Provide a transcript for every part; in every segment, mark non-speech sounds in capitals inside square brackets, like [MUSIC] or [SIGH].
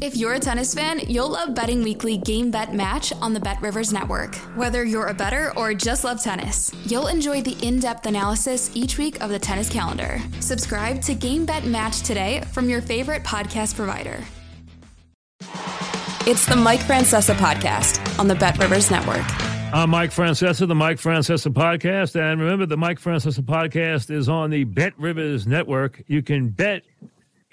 If you're a tennis fan, you'll love Betting Weekly Game Bet Match on the Bet Rivers Network. Whether you're a better or just love tennis, you'll enjoy the in depth analysis each week of the tennis calendar. Subscribe to Game Bet Match today from your favorite podcast provider. It's the Mike Francesa podcast on the Bet Rivers Network. I'm Mike Francesa, the Mike Francesa podcast. And remember, the Mike Francesa podcast is on the Bet Rivers Network. You can bet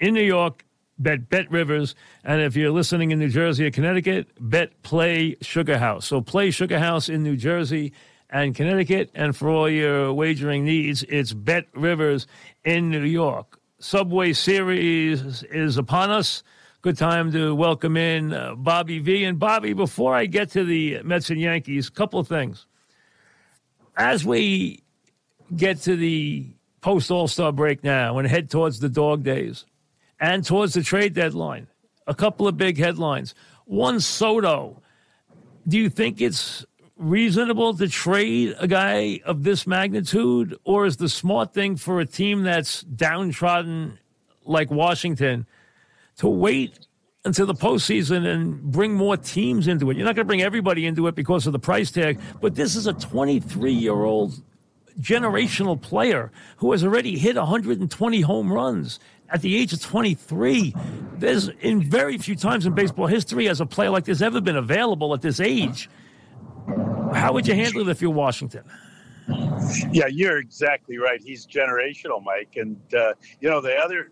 in New York bet Bet Rivers. And if you're listening in New Jersey or Connecticut, bet Play Sugar House. So Play Sugar House in New Jersey and Connecticut. And for all your wagering needs, it's Bet Rivers in New York. Subway Series is upon us. Good time to welcome in uh, Bobby V. And Bobby, before I get to the Mets and Yankees, a couple of things. As we get to the post All Star break now and head towards the dog days, and towards the trade deadline. A couple of big headlines. One, Soto. Do you think it's reasonable to trade a guy of this magnitude, or is the smart thing for a team that's downtrodden like Washington to wait until the postseason and bring more teams into it? You're not going to bring everybody into it because of the price tag, but this is a 23 year old generational player who has already hit 120 home runs at the age of 23. There's in very few times in baseball history has a player like this ever been available at this age. How would you handle it if you're Washington? Yeah, you're exactly right. He's generational, Mike. And, uh, you know, the other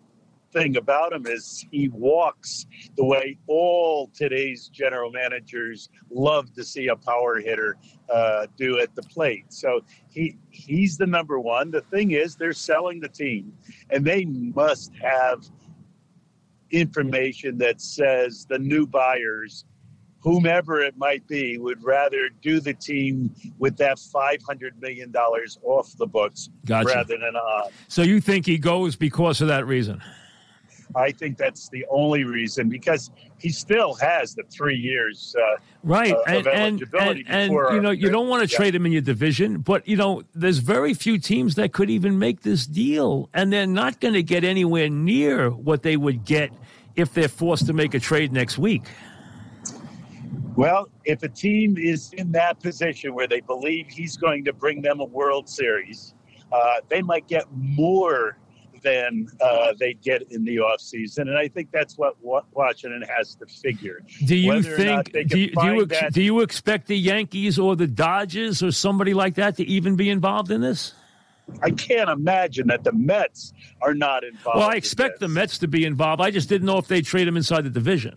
thing about him is he walks the way all today's general managers love to see a power hitter uh, do at the plate. So he he's the number one. The thing is, they're selling the team, and they must have information that says the new buyers whomever it might be, would rather do the team with that $500 million off the books gotcha. rather than on. So you think he goes because of that reason? I think that's the only reason because he still has the three years uh, right uh, and, and, and, and you know you don't want to yeah. trade him in your division, but you know there's very few teams that could even make this deal, and they're not going to get anywhere near what they would get if they're forced to make a trade next week. Well, if a team is in that position where they believe he's going to bring them a World Series, uh, they might get more than uh, they get in the off season, And I think that's what Washington has to figure. Do you Whether think, do you, do, you ex- do you expect the Yankees or the Dodgers or somebody like that to even be involved in this? I can't imagine that the Mets are not involved. Well, I expect the Mets to be involved. I just didn't know if they trade them inside the division.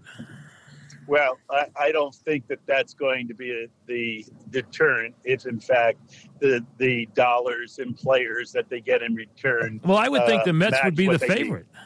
Well, I, I, don't think that that's going to be a, the deterrent if, in fact, the the dollars and players that they get in return. Well, I would think the uh, Mets would be the favorite. Need.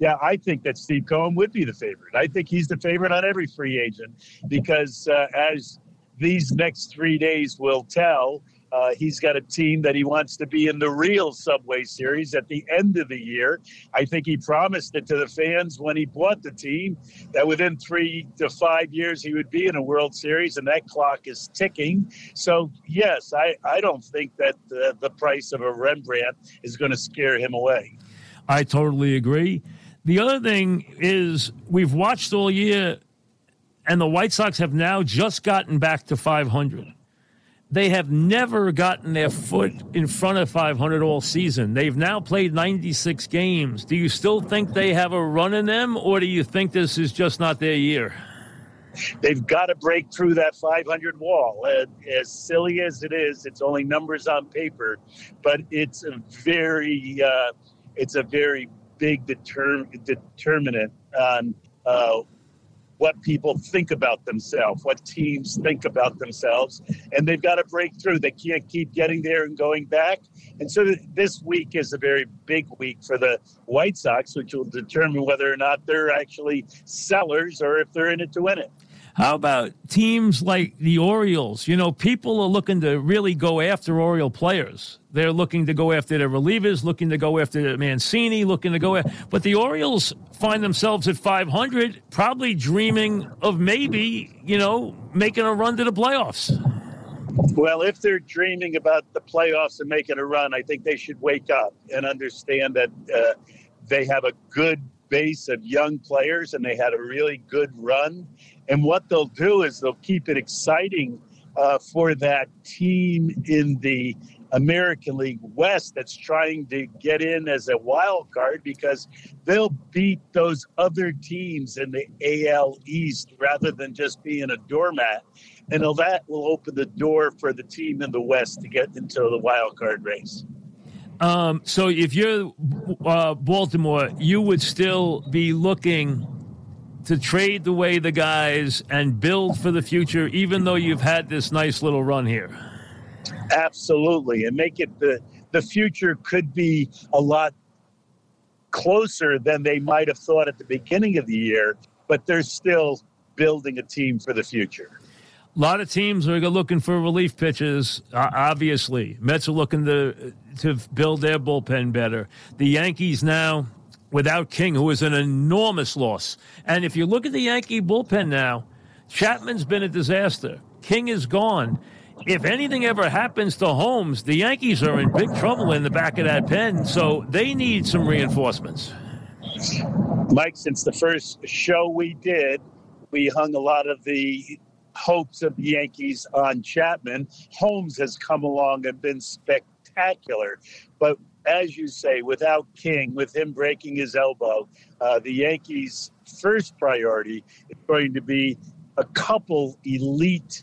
Yeah, I think that Steve Cohen would be the favorite. I think he's the favorite on every free agent because, uh, as these next three days will tell, uh, he's got a team that he wants to be in the real Subway Series at the end of the year. I think he promised it to the fans when he bought the team that within three to five years he would be in a World Series, and that clock is ticking. So, yes, I, I don't think that the, the price of a Rembrandt is going to scare him away. I totally agree. The other thing is we've watched all year, and the White Sox have now just gotten back to 500 they have never gotten their foot in front of 500 all season. They've now played 96 games. Do you still think they have a run in them, or do you think this is just not their year? They've got to break through that 500 wall. as silly as it is, it's only numbers on paper, but it's a very, uh, it's a very big determ- determinant on uh, what people think about themselves, what teams think about themselves, and they've got to break through. They can't keep getting there and going back. And so this week is a very big week for the White Sox, which will determine whether or not they're actually sellers or if they're in it to win it. How about teams like the Orioles? You know, people are looking to really go after Oriole players. They're looking to go after their relievers, looking to go after Mancini, looking to go after. But the Orioles find themselves at 500, probably dreaming of maybe, you know, making a run to the playoffs. Well, if they're dreaming about the playoffs and making a run, I think they should wake up and understand that uh, they have a good base of young players and they had a really good run. And what they'll do is they'll keep it exciting uh, for that team in the American League West that's trying to get in as a wild card because they'll beat those other teams in the AL East rather than just being a doormat. And that will open the door for the team in the West to get into the wild card race. Um, so if you're uh, Baltimore, you would still be looking to trade away the guys and build for the future, even though you've had this nice little run here. Absolutely, and make it the the future could be a lot closer than they might have thought at the beginning of the year, but they're still building a team for the future. A lot of teams are looking for relief pitches. Obviously, Mets are looking to to build their bullpen better. The Yankees now without King, who is an enormous loss. And if you look at the Yankee bullpen now, Chapman's been a disaster. King is gone. If anything ever happens to Holmes, the Yankees are in big trouble in the back of that pen. So they need some reinforcements. Mike, since the first show we did, we hung a lot of the hopes of the Yankees on Chapman. Holmes has come along and been spectacular. But as you say, without King, with him breaking his elbow, uh, the Yankees' first priority is going to be a couple elite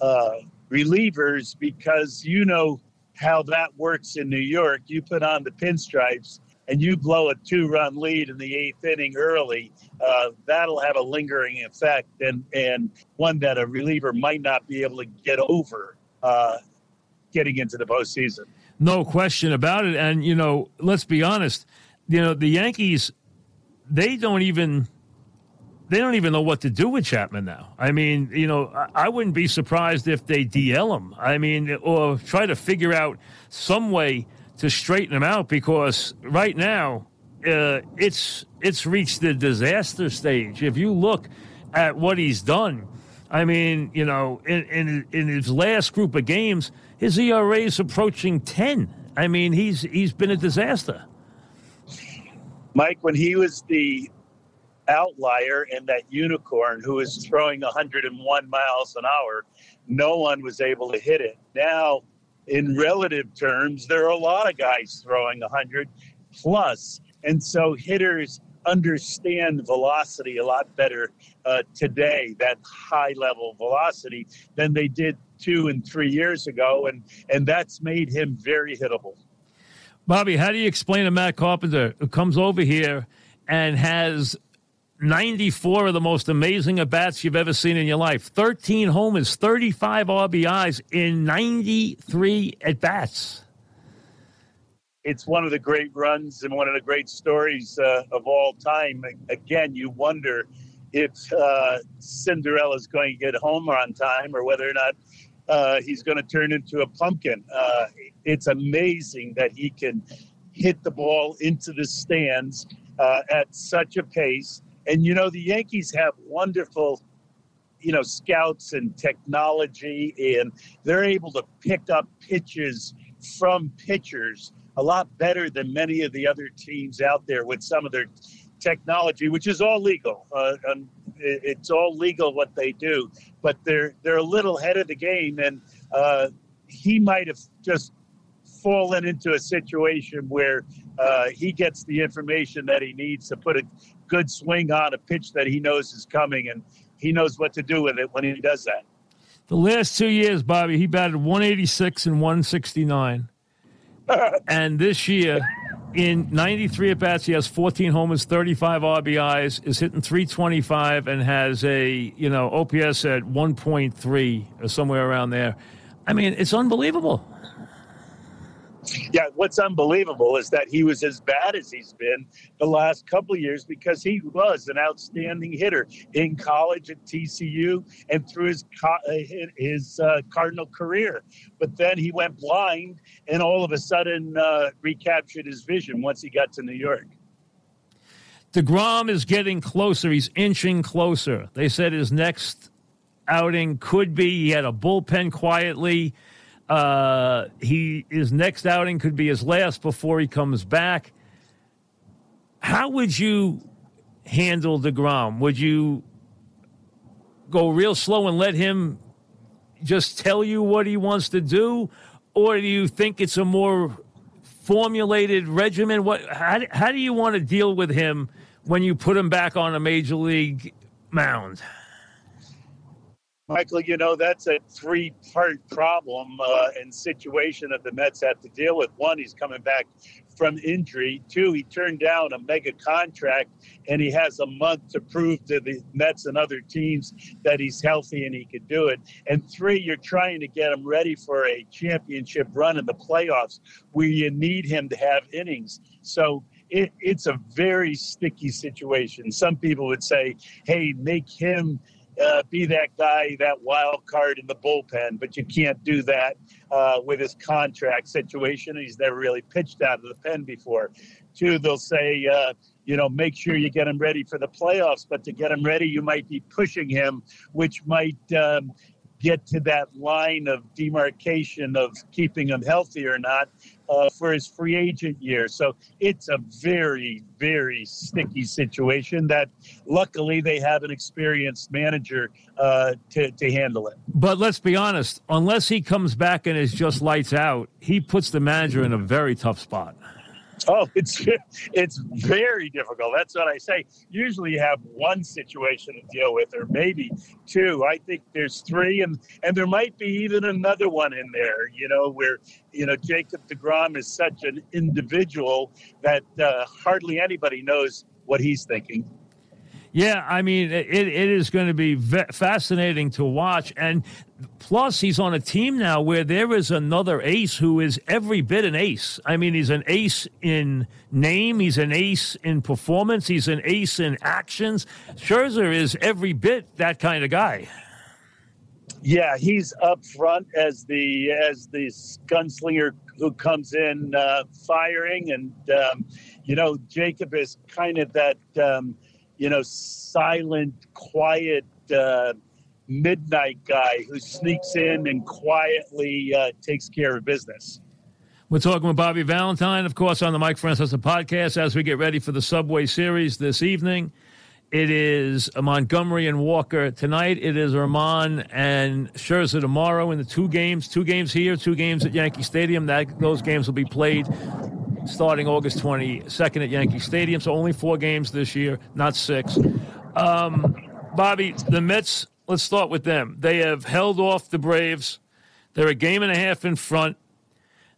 uh, relievers because you know how that works in New York. You put on the pinstripes and you blow a two run lead in the eighth inning early, uh, that'll have a lingering effect and, and one that a reliever might not be able to get over uh, getting into the postseason. No question about it. And, you know, let's be honest, you know, the Yankees, they don't even. They don't even know what to do with Chapman now. I mean, you know, I, wouldn't be surprised if they DL him. I mean, or try to figure out some way to straighten him out because right now uh, it's it's reached the disaster stage. If you look at what he's done, I mean, you know, in in, in his last group of games, his ERA is approaching ten. I mean, he's he's been a disaster. Mike, when he was the outlier and that unicorn who was throwing 101 miles an hour, no one was able to hit it. Now in relative terms, there are a lot of guys throwing 100 plus. And so hitters understand velocity a lot better uh, today, that high level velocity, than they did two and three years ago. And, and that's made him very hittable. Bobby, how do you explain to Matt Carpenter who comes over here and has 94 of the most amazing at bats you've ever seen in your life. 13 homers, 35 RBIs in 93 at bats. It's one of the great runs and one of the great stories uh, of all time. Again, you wonder if uh, Cinderella is going to get home on time or whether or not uh, he's going to turn into a pumpkin. Uh, it's amazing that he can hit the ball into the stands uh, at such a pace and you know, the Yankees have wonderful, you know, scouts and technology, and they're able to pick up pitches from pitchers a lot better than many of the other teams out there with some of their technology, which is all legal. Uh, it's all legal what they do, but they're they're a little ahead of the game, and uh, he might have just fallen into a situation where uh, he gets the information that he needs to put a good swing on a pitch that he knows is coming, and he knows what to do with it when he does that. The last two years, Bobby, he batted 186 and 169. And this year, in 93 at bats, he has 14 homers, 35 RBIs, is hitting 325, and has a you know OPS at 1.3 or somewhere around there. I mean, it's unbelievable. Yeah, what's unbelievable is that he was as bad as he's been the last couple years because he was an outstanding hitter in college at TCU and through his uh, his uh, Cardinal career. But then he went blind and all of a sudden uh, recaptured his vision once he got to New York. DeGrom is getting closer. He's inching closer. They said his next outing could be he had a bullpen quietly. Uh, he his next outing could be his last before he comes back. How would you handle Degrom? Would you go real slow and let him just tell you what he wants to do, or do you think it's a more formulated regimen? What how, how do you want to deal with him when you put him back on a major league mound? Michael, you know, that's a three part problem uh, and situation that the Mets have to deal with. One, he's coming back from injury. Two, he turned down a mega contract and he has a month to prove to the Mets and other teams that he's healthy and he could do it. And three, you're trying to get him ready for a championship run in the playoffs where you need him to have innings. So it, it's a very sticky situation. Some people would say, hey, make him uh, be that guy, that wild card in the bullpen, but you can't do that uh, with his contract situation. He's never really pitched out of the pen before. Two, they'll say, uh, you know, make sure you get him ready for the playoffs, but to get him ready, you might be pushing him, which might um, get to that line of demarcation of keeping him healthy or not uh, for his free agent year. So it's a very, very sticky situation that luckily they have an experienced manager uh, to, to handle it. But let's be honest, unless he comes back and is just lights out, he puts the manager in a very tough spot. [LAUGHS] Oh, it's it's very difficult. That's what I say. Usually, you have one situation to deal with, or maybe two. I think there's three, and and there might be even another one in there. You know, where you know Jacob Degrom is such an individual that uh, hardly anybody knows what he's thinking. Yeah, I mean, it, it is going to be fascinating to watch. And plus, he's on a team now where there is another ace who is every bit an ace. I mean, he's an ace in name, he's an ace in performance, he's an ace in actions. Scherzer is every bit that kind of guy. Yeah, he's up front as the as the gunslinger who comes in uh, firing, and um, you know Jacob is kind of that. Um, you know, silent, quiet, uh, midnight guy who sneaks in and quietly uh, takes care of business. We're talking with Bobby Valentine, of course, on the Mike Francesa podcast as we get ready for the Subway Series this evening. It is Montgomery and Walker tonight. It is Germán and Scherzer tomorrow in the two games. Two games here, two games at Yankee Stadium. That those games will be played starting August 22nd at Yankee Stadium. So only four games this year, not six. Um, Bobby, the Mets, let's start with them. They have held off the Braves. They're a game and a half in front.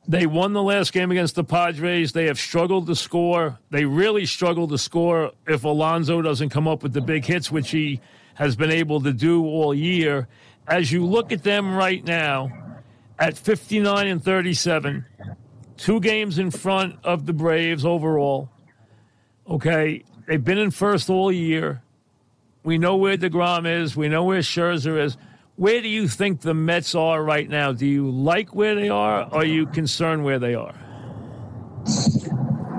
They won the last game against the Padres. They have struggled to score. They really struggle to score if Alonso doesn't come up with the big hits, which he has been able to do all year. As you look at them right now at 59 and 37, two games in front of the Braves overall. Okay, they've been in first all year. We know where DeGrom is. We know where Scherzer is. Where do you think the Mets are right now? Do you like where they are? Or are you concerned where they are?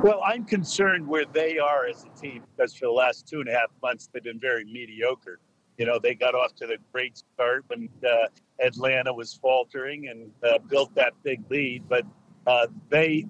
Well, I'm concerned where they are as a team because for the last two and a half months they've been very mediocre. You know, they got off to the great start when uh, Atlanta was faltering and uh, built that big lead, but uh, they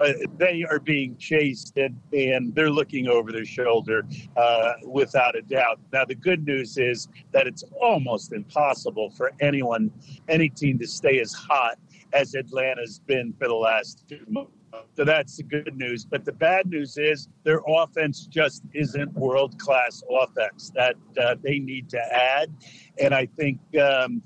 uh, they are being chased and, and they're looking over their shoulder uh, without a doubt. Now, the good news is that it's almost impossible for anyone, any team to stay as hot as Atlanta's been for the last two months. So that's the good news. But the bad news is their offense just isn't world class offense that uh, they need to add. And I think um,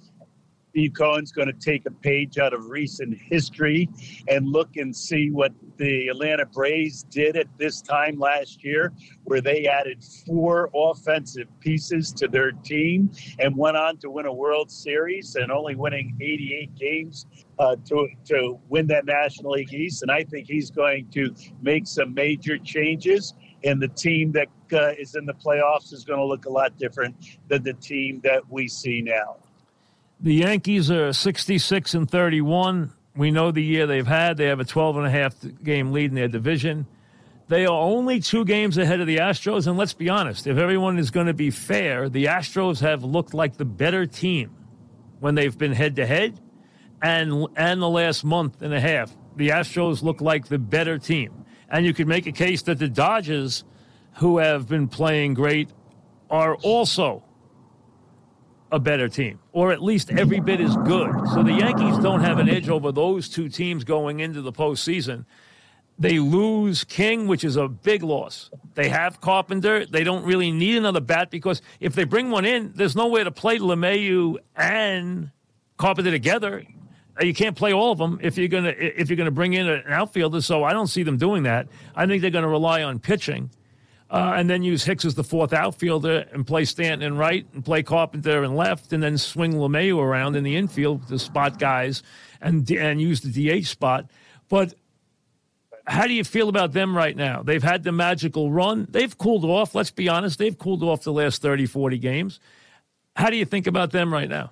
Steve Cohen's going to take a page out of recent history and look and see what the Atlanta Braves did at this time last year, where they added four offensive pieces to their team and went on to win a World Series and only winning 88 games uh, to, to win that National League East. And I think he's going to make some major changes. And the team that uh, is in the playoffs is going to look a lot different than the team that we see now. The Yankees are 66 and 31. We know the year they've had. They have a 12 and a half game lead in their division. They are only two games ahead of the Astros. And let's be honest, if everyone is going to be fair, the Astros have looked like the better team when they've been head to head. And, and the last month and a half, the Astros look like the better team. And you could make a case that the Dodgers, who have been playing great, are also a better team, or at least every bit as good. So the Yankees don't have an edge over those two teams going into the postseason. They lose King, which is a big loss. They have Carpenter. They don't really need another bat because if they bring one in, there's no way to play LeMahieu and Carpenter together. Uh, you can't play all of them if you're gonna if you're gonna bring in an outfielder. So I don't see them doing that. I think they're going to rely on pitching uh, and then use Hicks as the fourth outfielder and play Stanton in right and play Carpenter in left, and then swing LeMahieu around in the infield to spot guys and and use the DH spot. But how do you feel about them right now? They've had the magical run. They've cooled off. Let's be honest. They've cooled off the last 30, 40 games. How do you think about them right now?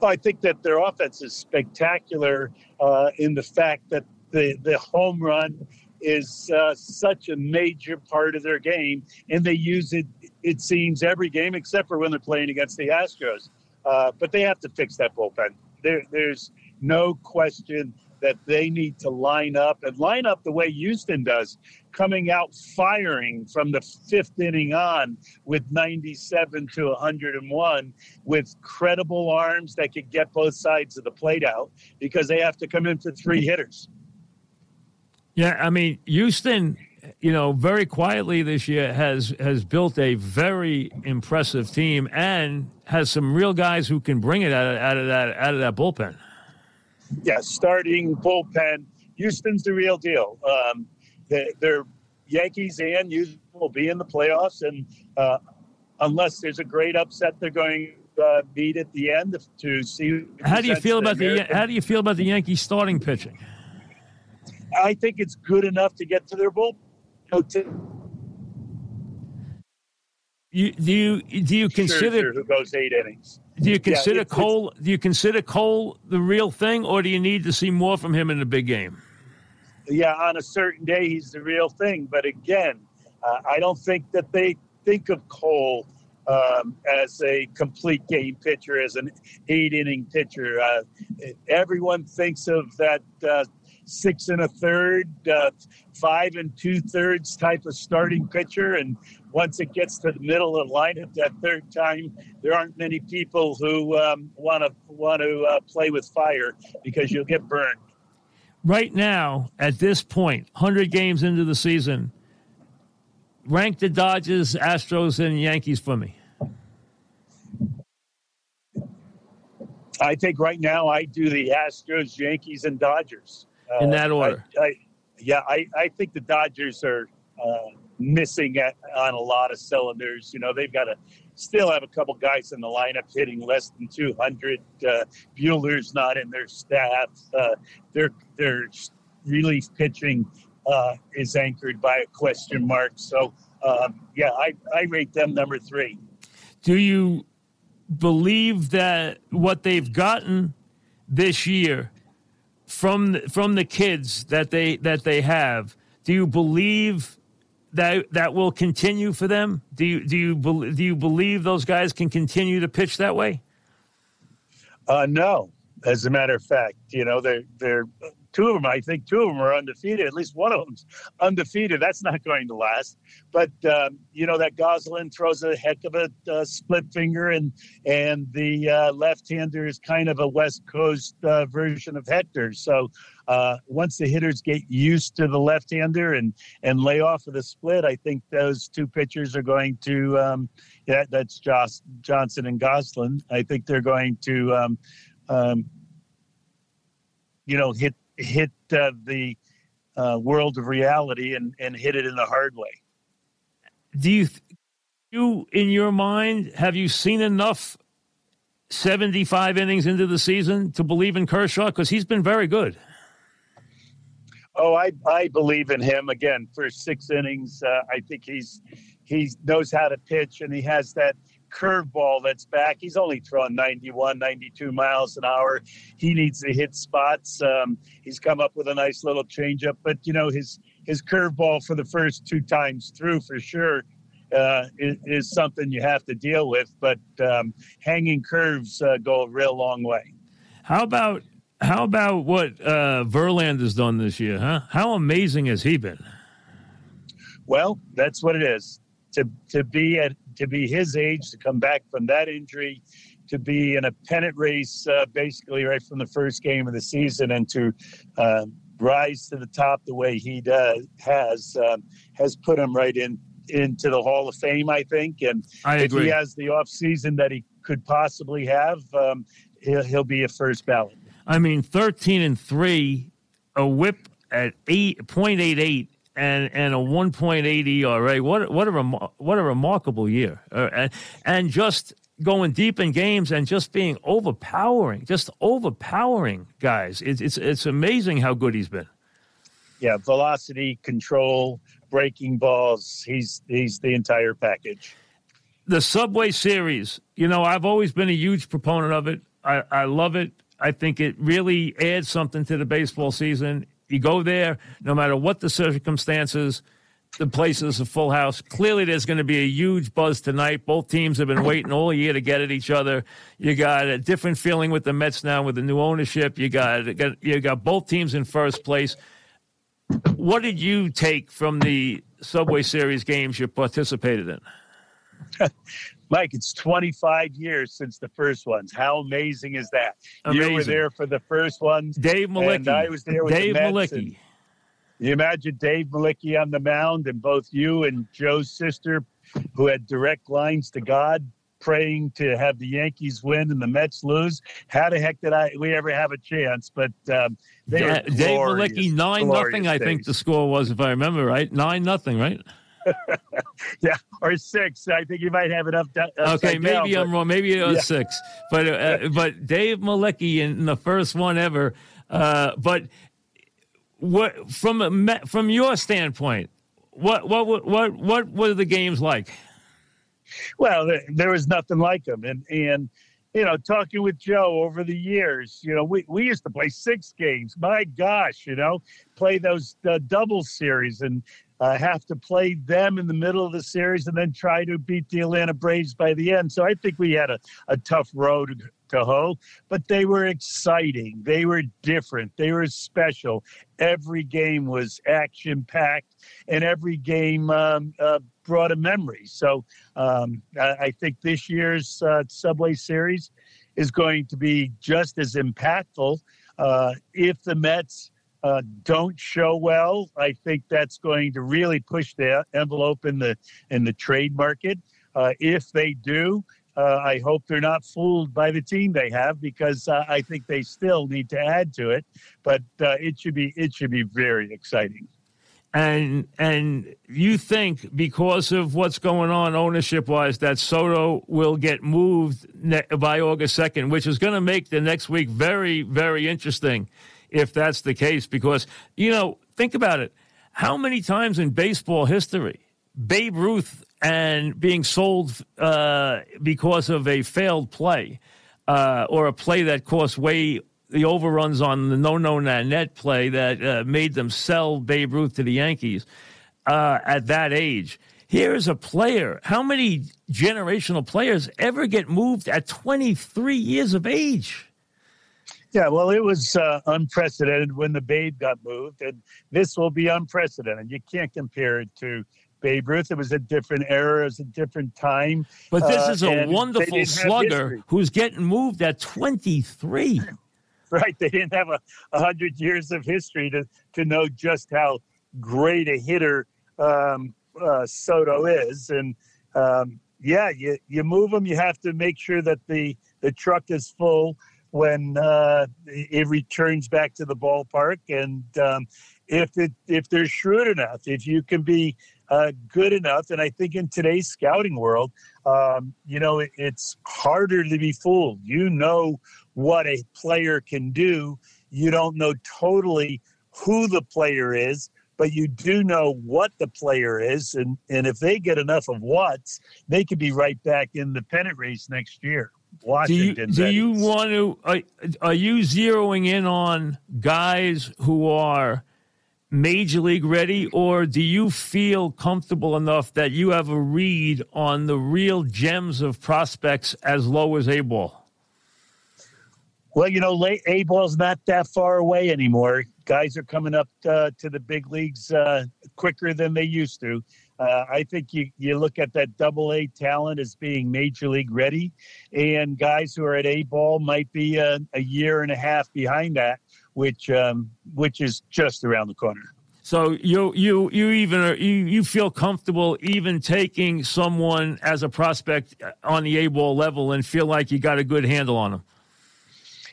Well, I think that their offense is spectacular uh, in the fact that the, the home run is uh, such a major part of their game, and they use it. It seems every game except for when they're playing against the Astros. Uh, but they have to fix that bullpen. There, there's no question that they need to line up and line up the way Houston does, coming out firing from the fifth inning on with 97 to 101 with credible arms that could get both sides of the plate out because they have to come in for three hitters. Yeah, I mean, Houston, you know, very quietly this year has has built a very impressive team and has some real guys who can bring it out of, out of that out of that bullpen. Yeah, starting bullpen. Houston's the real deal. Um, they, they're Yankees and Houston will be in the playoffs, and uh, unless there's a great upset, they're going to uh, beat at the end to see. How do you feel about the How do you feel about the Yankees starting pitching? I think it's good enough to get to their bull. You, do you do you consider sure, who goes eight innings? Do you consider yeah, Cole? Do you consider Cole the real thing, or do you need to see more from him in the big game? Yeah, on a certain day, he's the real thing. But again, uh, I don't think that they think of Cole um, as a complete game pitcher, as an eight inning pitcher. Uh, everyone thinks of that uh, six and a third, uh, five and two thirds type of starting pitcher. And once it gets to the middle of the lineup that third time, there aren't many people who want to want to play with fire because you'll get burned. Right now, at this point, 100 games into the season, rank the Dodgers, Astros, and Yankees for me. I think right now I do the Astros, Yankees, and Dodgers in that uh, order. I, I, yeah, I, I think the Dodgers are uh, missing at, on a lot of cylinders. You know, they've got to still have a couple guys in the lineup hitting less than 200. Uh, Buehler's not in their staff. Uh, their their relief pitching uh, is anchored by a question mark. So, um, yeah, I, I rate them number three. Do you believe that what they've gotten this year from from the kids that they that they have, do you believe that that will continue for them? Do you do you do you believe those guys can continue to pitch that way? Uh, no, as a matter of fact, you know they're they're two of them, I think two of them are undefeated. At least one of them's undefeated. That's not going to last. But um, you know that Gonsolin throws a heck of a uh, split finger, and and the uh, left-hander is kind of a West Coast uh, version of Nestor. So uh, once the hitters get used to the left-hander and and lay off of the split, I think those two pitchers are going to. Um, yeah, that's Johnson and Gonsolin. I think they're going to um, um, you know, hit hit uh, the uh, world of reality and, and hit it in the hard way. Do you, you in your mind, have you seen enough 75 innings into the season to believe in Kershaw? Because he's been very good. Oh, I, I believe in him again for six innings. Uh, I think he's he knows how to pitch and he has that curveball that's back. He's only throwing 91, 92 miles an hour. He needs to hit spots. Um, he's come up with a nice little changeup, but you know his his curveball for the first two times through for sure uh, is, is, something you have to deal with. But um, hanging curves uh, go a real long way. How about how about what uh, Verlander has done this year? Huh? How amazing has he been? Well, that's what it is. To to be at to be his age, to come back from that injury, to be in a pennant race uh, basically right from the first game of the season, and to uh, rise to the top the way he does has uh, has put him right in into the Hall of Fame, I think. And I if he has the off season that he could possibly have, um, he'll, he'll be a first ballot. I mean, thirteen and three, a WHIP at eight point eight eight and and a 1.8 ERA. What what a what a remarkable year, uh, and and just going deep in games and just being overpowering, just overpowering guys. It's it's it's amazing how good he's been. Yeah, velocity, control, breaking balls. He's he's the entire package. The Subway Series. You know, I've always been a huge proponent of it. I, I love it. I think it really adds something to the baseball season. You go there, no matter what the circumstances, the place is a full house. Clearly, there's going to be a huge buzz tonight. Both teams have been waiting all year to get at each other. You got a different feeling with the Mets now with the new ownership. You got you got both teams in first place. What did you take from the Subway Series games you participated in? [LAUGHS] Mike, it's 25 years since the first ones. How amazing is that? Amazing. You were there for the first ones. Dave Mlicki. I was there with Dave the Mlicki. You imagine Dave Mlicki on the mound and both you and Joe's sister, who had direct lines to God, praying to have the Yankees win and the Mets lose. How the heck did I we ever have a chance? But um, they Da- Dave Mlicki nine nothing. I think the score was, if I remember right, nine nothing, right? [LAUGHS] yeah, or six. I think you might have it up. Okay, maybe down, I'm but- wrong. Maybe it was Yeah. six, but uh, [LAUGHS] but Dave Mlicki in the first one ever. Uh, but what from a, from your standpoint, what what what what what were the games like? Well, there, there was nothing like them, and and you know, talking with Joe over the years, you know, we we used to play six games. My gosh, you know, play those uh, double series and. Uh, have to play them in the middle of the series and then try to beat the Atlanta Braves by the end. So I think we had a, a tough road to hoe, but they were exciting. They were different. They were special. Every game was action packed, and every game um, uh, brought a memory. So um, I, I think this year's uh, Subway Series is going to be just as impactful. Uh, if the Mets uh, don't show well, I think that's going to really push the envelope in the in the trade market. Uh, if they do, uh, I hope they're not fooled by the team they have because uh, I think they still need to add to it. But uh, it should be it should be very exciting. And and you think because of what's going on ownership wise that Soto will get moved ne- by August second, which is going to make the next week very very interesting if that's the case. Because you know, think about it: how many times in baseball history Babe Ruth and being sold uh, because of a failed play uh, or a play that cost way the overruns on the no no Nanette play that uh, made them sell Babe Ruth to the Yankees uh, at that age. Here's a player. How many generational players ever get moved at 23 years of age? Yeah, well, it was uh, unprecedented when the Babe got moved, and this will be unprecedented. You can't compare it to Babe Ruth. It was a different era, it was a different time. But this Uh, is a wonderful slugger who's getting moved at 23. [LAUGHS] right? They didn't have a, a hundred years of history to to know just how great a hitter um, uh, Soto is, and um, yeah, you you move them. You have to make sure that the the truck is full. when uh, it returns back to the ballpark. And um, if it if they're shrewd enough, if you can be uh, good enough, and I think in today's scouting world, um, you know, it, it's harder to be fooled. You know what a player can do. You don't know totally who the player is, but you do know what the player is, and and if they get enough of what's, they could be right back in the pennant race next year. Washington. Do you, do you want to? Are, are you zeroing in on guys who are major league ready, or do you feel comfortable enough that you have a read on the real gems of prospects as low as A ball? Well, you know, A ball's not that far away anymore. Guys are coming up uh, to the big leagues uh, quicker than they used to. Uh, I think you, you look at that double A talent as being major league ready, and guys who are at A ball might be a, a year and a half behind that, which um, which is just around the corner. So you you you even are, you you feel comfortable even taking someone as a prospect on the A ball level and feel like you got a good handle on them.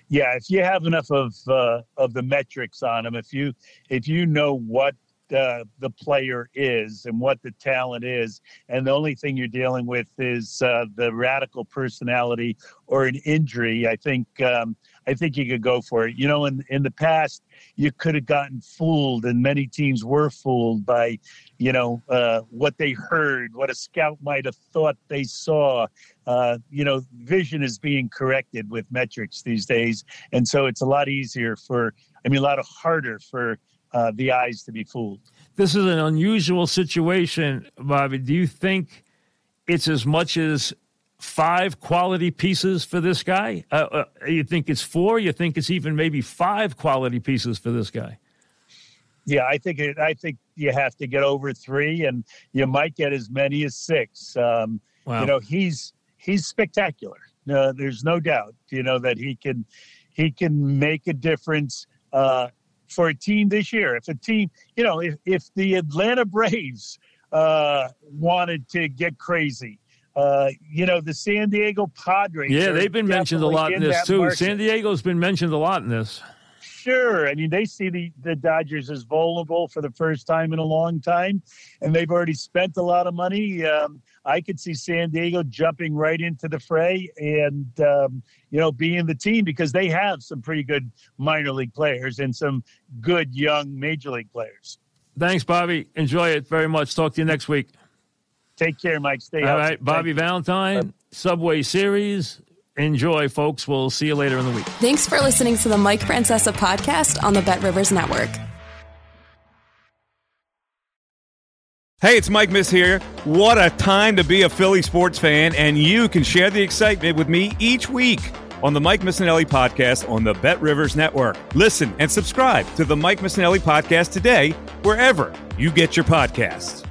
Yeah, if you have enough of uh, of the metrics on them, if you if you know what uh, the player is and what the talent is, and the only thing you're dealing with is uh, the radical personality or an injury. I think um, I think you could go for it. You know, in in the past, you could have gotten fooled, and many teams were fooled by, you know, uh, what they heard, what a scout might have thought they saw. Uh, you know, vision is being corrected with metrics these days, and so it's a lot easier for. I mean, a lot harder for uh, the eyes to be fooled. This is an unusual situation, Bobby. Do you think it's as much as five quality pieces for this guy? Uh, uh, you think it's four? You think it's even maybe five quality pieces for this guy? Yeah, I think it, I think you have to get over three, and you might get as many as six. Um, wow. You know, he's he's spectacular. Uh, there's no doubt. You know that he can he can make a difference uh, for a team this year. If a team, you know, if, if the Atlanta Braves uh, wanted to get crazy, uh, you know, the San Diego Padres. Yeah, they've been mentioned a lot in, in this too. Market. San Diego's been mentioned a lot in this. Sure. I mean, they see the, the Dodgers as vulnerable for the first time in a long time, and they've already spent a lot of money. Um, I could see San Diego jumping right into the fray and, um, you know, being the team because they have some pretty good minor league players and some good young major league players. Thanks, Bobby. Enjoy it very much. Talk to you next week. Take care, Mike. Stay All healthy. right, Bobby Valentine, Subway Series. Enjoy, folks. We'll see you later in the week. Thanks for listening to the Mike Francesa podcast on the Bet Rivers Network. Hey, it's Mike Miss here. What a time to be a Philly sports fan, and you can share the excitement with me each week on the Mike Missanelli podcast on the Bet Rivers Network. Listen and subscribe to the Mike Missanelli podcast today, wherever you get your podcasts.